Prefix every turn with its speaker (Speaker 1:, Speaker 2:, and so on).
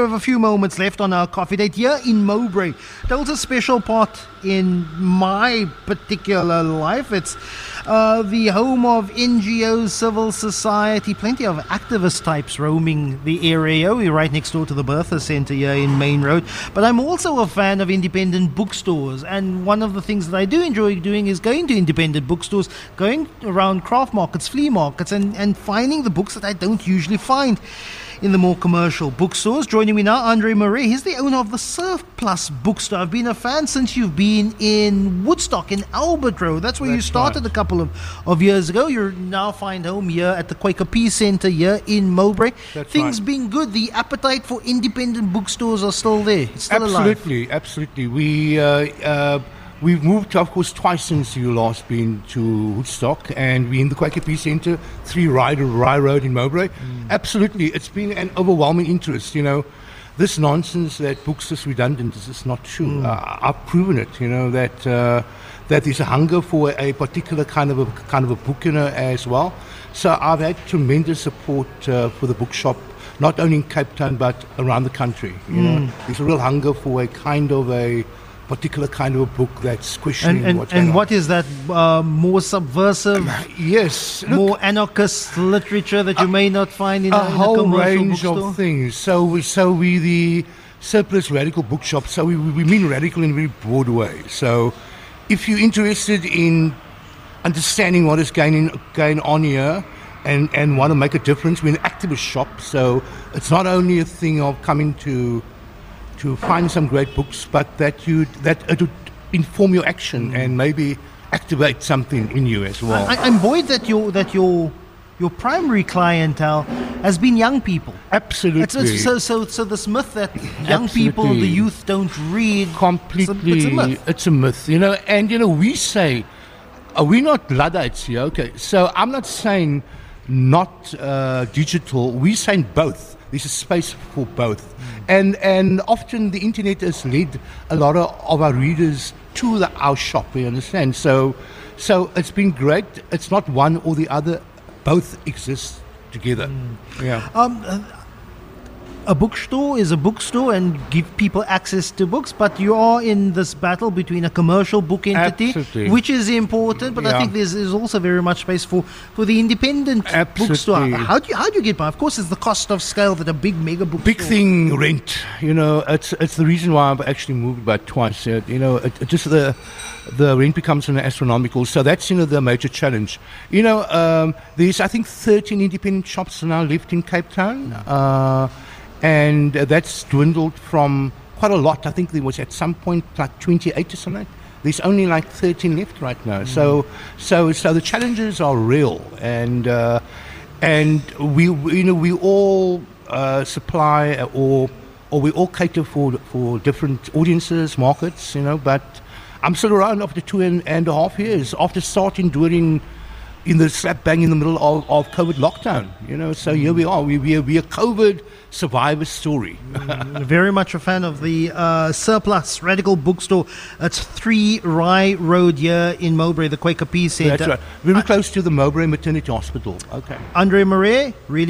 Speaker 1: have a few moments left on our coffee date here in Mowbray. That was a special part in my particular life. It's uh, the home of NGOs, civil society, plenty of activist types roaming the area. We're right next door to the Bertha Centre here in Main Road. But I'm also a fan of independent bookstores, and one of the things that I do enjoy doing is going to independent bookstores, going around craft markets, flea markets, and, and finding the books that I don't usually find in the more commercial bookstores. Joining me now, Andre Marais. He's the owner of the Surplus Bookstore. I've been a fan since you've been in Woodstock in Albert Road. That's where
Speaker 2: That's
Speaker 1: you started
Speaker 2: right.
Speaker 1: a couple of, of years ago. You're now find home here at the Quaker Peace Centre here in Mowbray.
Speaker 2: That's
Speaker 1: Things
Speaker 2: right.
Speaker 1: being good, the appetite for independent bookstores are still there. It's still alive.
Speaker 2: Absolutely, absolutely. We uh, uh, we've moved, of course, twice since you last been to Woodstock, and we're in the Quaker Peace Centre, Three Rye, Rye Road in Mowbray.
Speaker 1: Mm.
Speaker 2: Absolutely, it's been an overwhelming interest. You know, this nonsense that books is redundant is just not true.
Speaker 1: Mm.
Speaker 2: Uh, I've proven it. You know that. Uh, that there's a hunger for a particular kind of a kind of a book, you know, as well. So I've had tremendous support uh, for the bookshop, not only in Cape Town but around the country. You know, there's a real hunger for a kind of a particular kind of a book that's questioning
Speaker 1: And, and,
Speaker 2: what's
Speaker 1: and what is that uh, more subversive,
Speaker 2: Yes, look,
Speaker 1: more anarchist literature that you may not find in
Speaker 2: a
Speaker 1: a, in a
Speaker 2: whole range
Speaker 1: bookstore?
Speaker 2: of things. So, we- so we the surplus radical bookshop. So we, we mean radical in a very broad way. So, if you're interested in understanding what is going going on here. And, and want to make a difference. We're an activist shop, so it's not only a thing of coming to to find some great books, but that you that it would inform your action and maybe activate something in you as well.
Speaker 1: I, I'm buoyed that your that your your primary clientele has been young people.
Speaker 2: Absolutely.
Speaker 1: It's, it's, so so so this myth that young people, the youth, don't read.
Speaker 2: completely
Speaker 1: It's a, it's a myth.
Speaker 2: it's a myth, you know and you know we say are we not luddites here okay so i'm not saying not uh, digital we're saying both. There's a space for both. And and often the internet has led a lot of, of our readers to the, our shop you understand? So so it's been great. It's not one or the other. Both exist together. Yeah.
Speaker 1: Um, a bookstore is a bookstore and give people access to books, but you are in this battle between a commercial book entity,
Speaker 2: Absolutely.
Speaker 1: which is important. But I think there's, there's also very much space for, for the independent bookstore. How do you how do you get by? Of course, it's the cost of scale that a big mega bookstore.
Speaker 2: big thing rent you know it's it's the reason why i've actually moved about twice uh, you know it, it just the the rent becomes an astronomical so that's you know the major challenge you know um, there's i think 13 independent shops now left in cape town uh, and uh, that's dwindled from quite a lot. I think there was at some point like 28 or something. There's only like 13 left right now. So so so the challenges are real. And uh, and we you know we all uh, supply or or we all cater for for different audiences markets you know but I'm still around after two and, and a half years. After starting during in the slap bang in the middle of, of COVID lockdown you know so here we are we we are, we are COVID survivor story
Speaker 1: Very much a fan of the uh, Surplus Radical Bookstore. It's 3 Rye Road here in Mowbray, the Quaker Peace Centre.
Speaker 2: that's right very close to the Mowbray Maternity Hospital okay
Speaker 1: Andre Marais, really.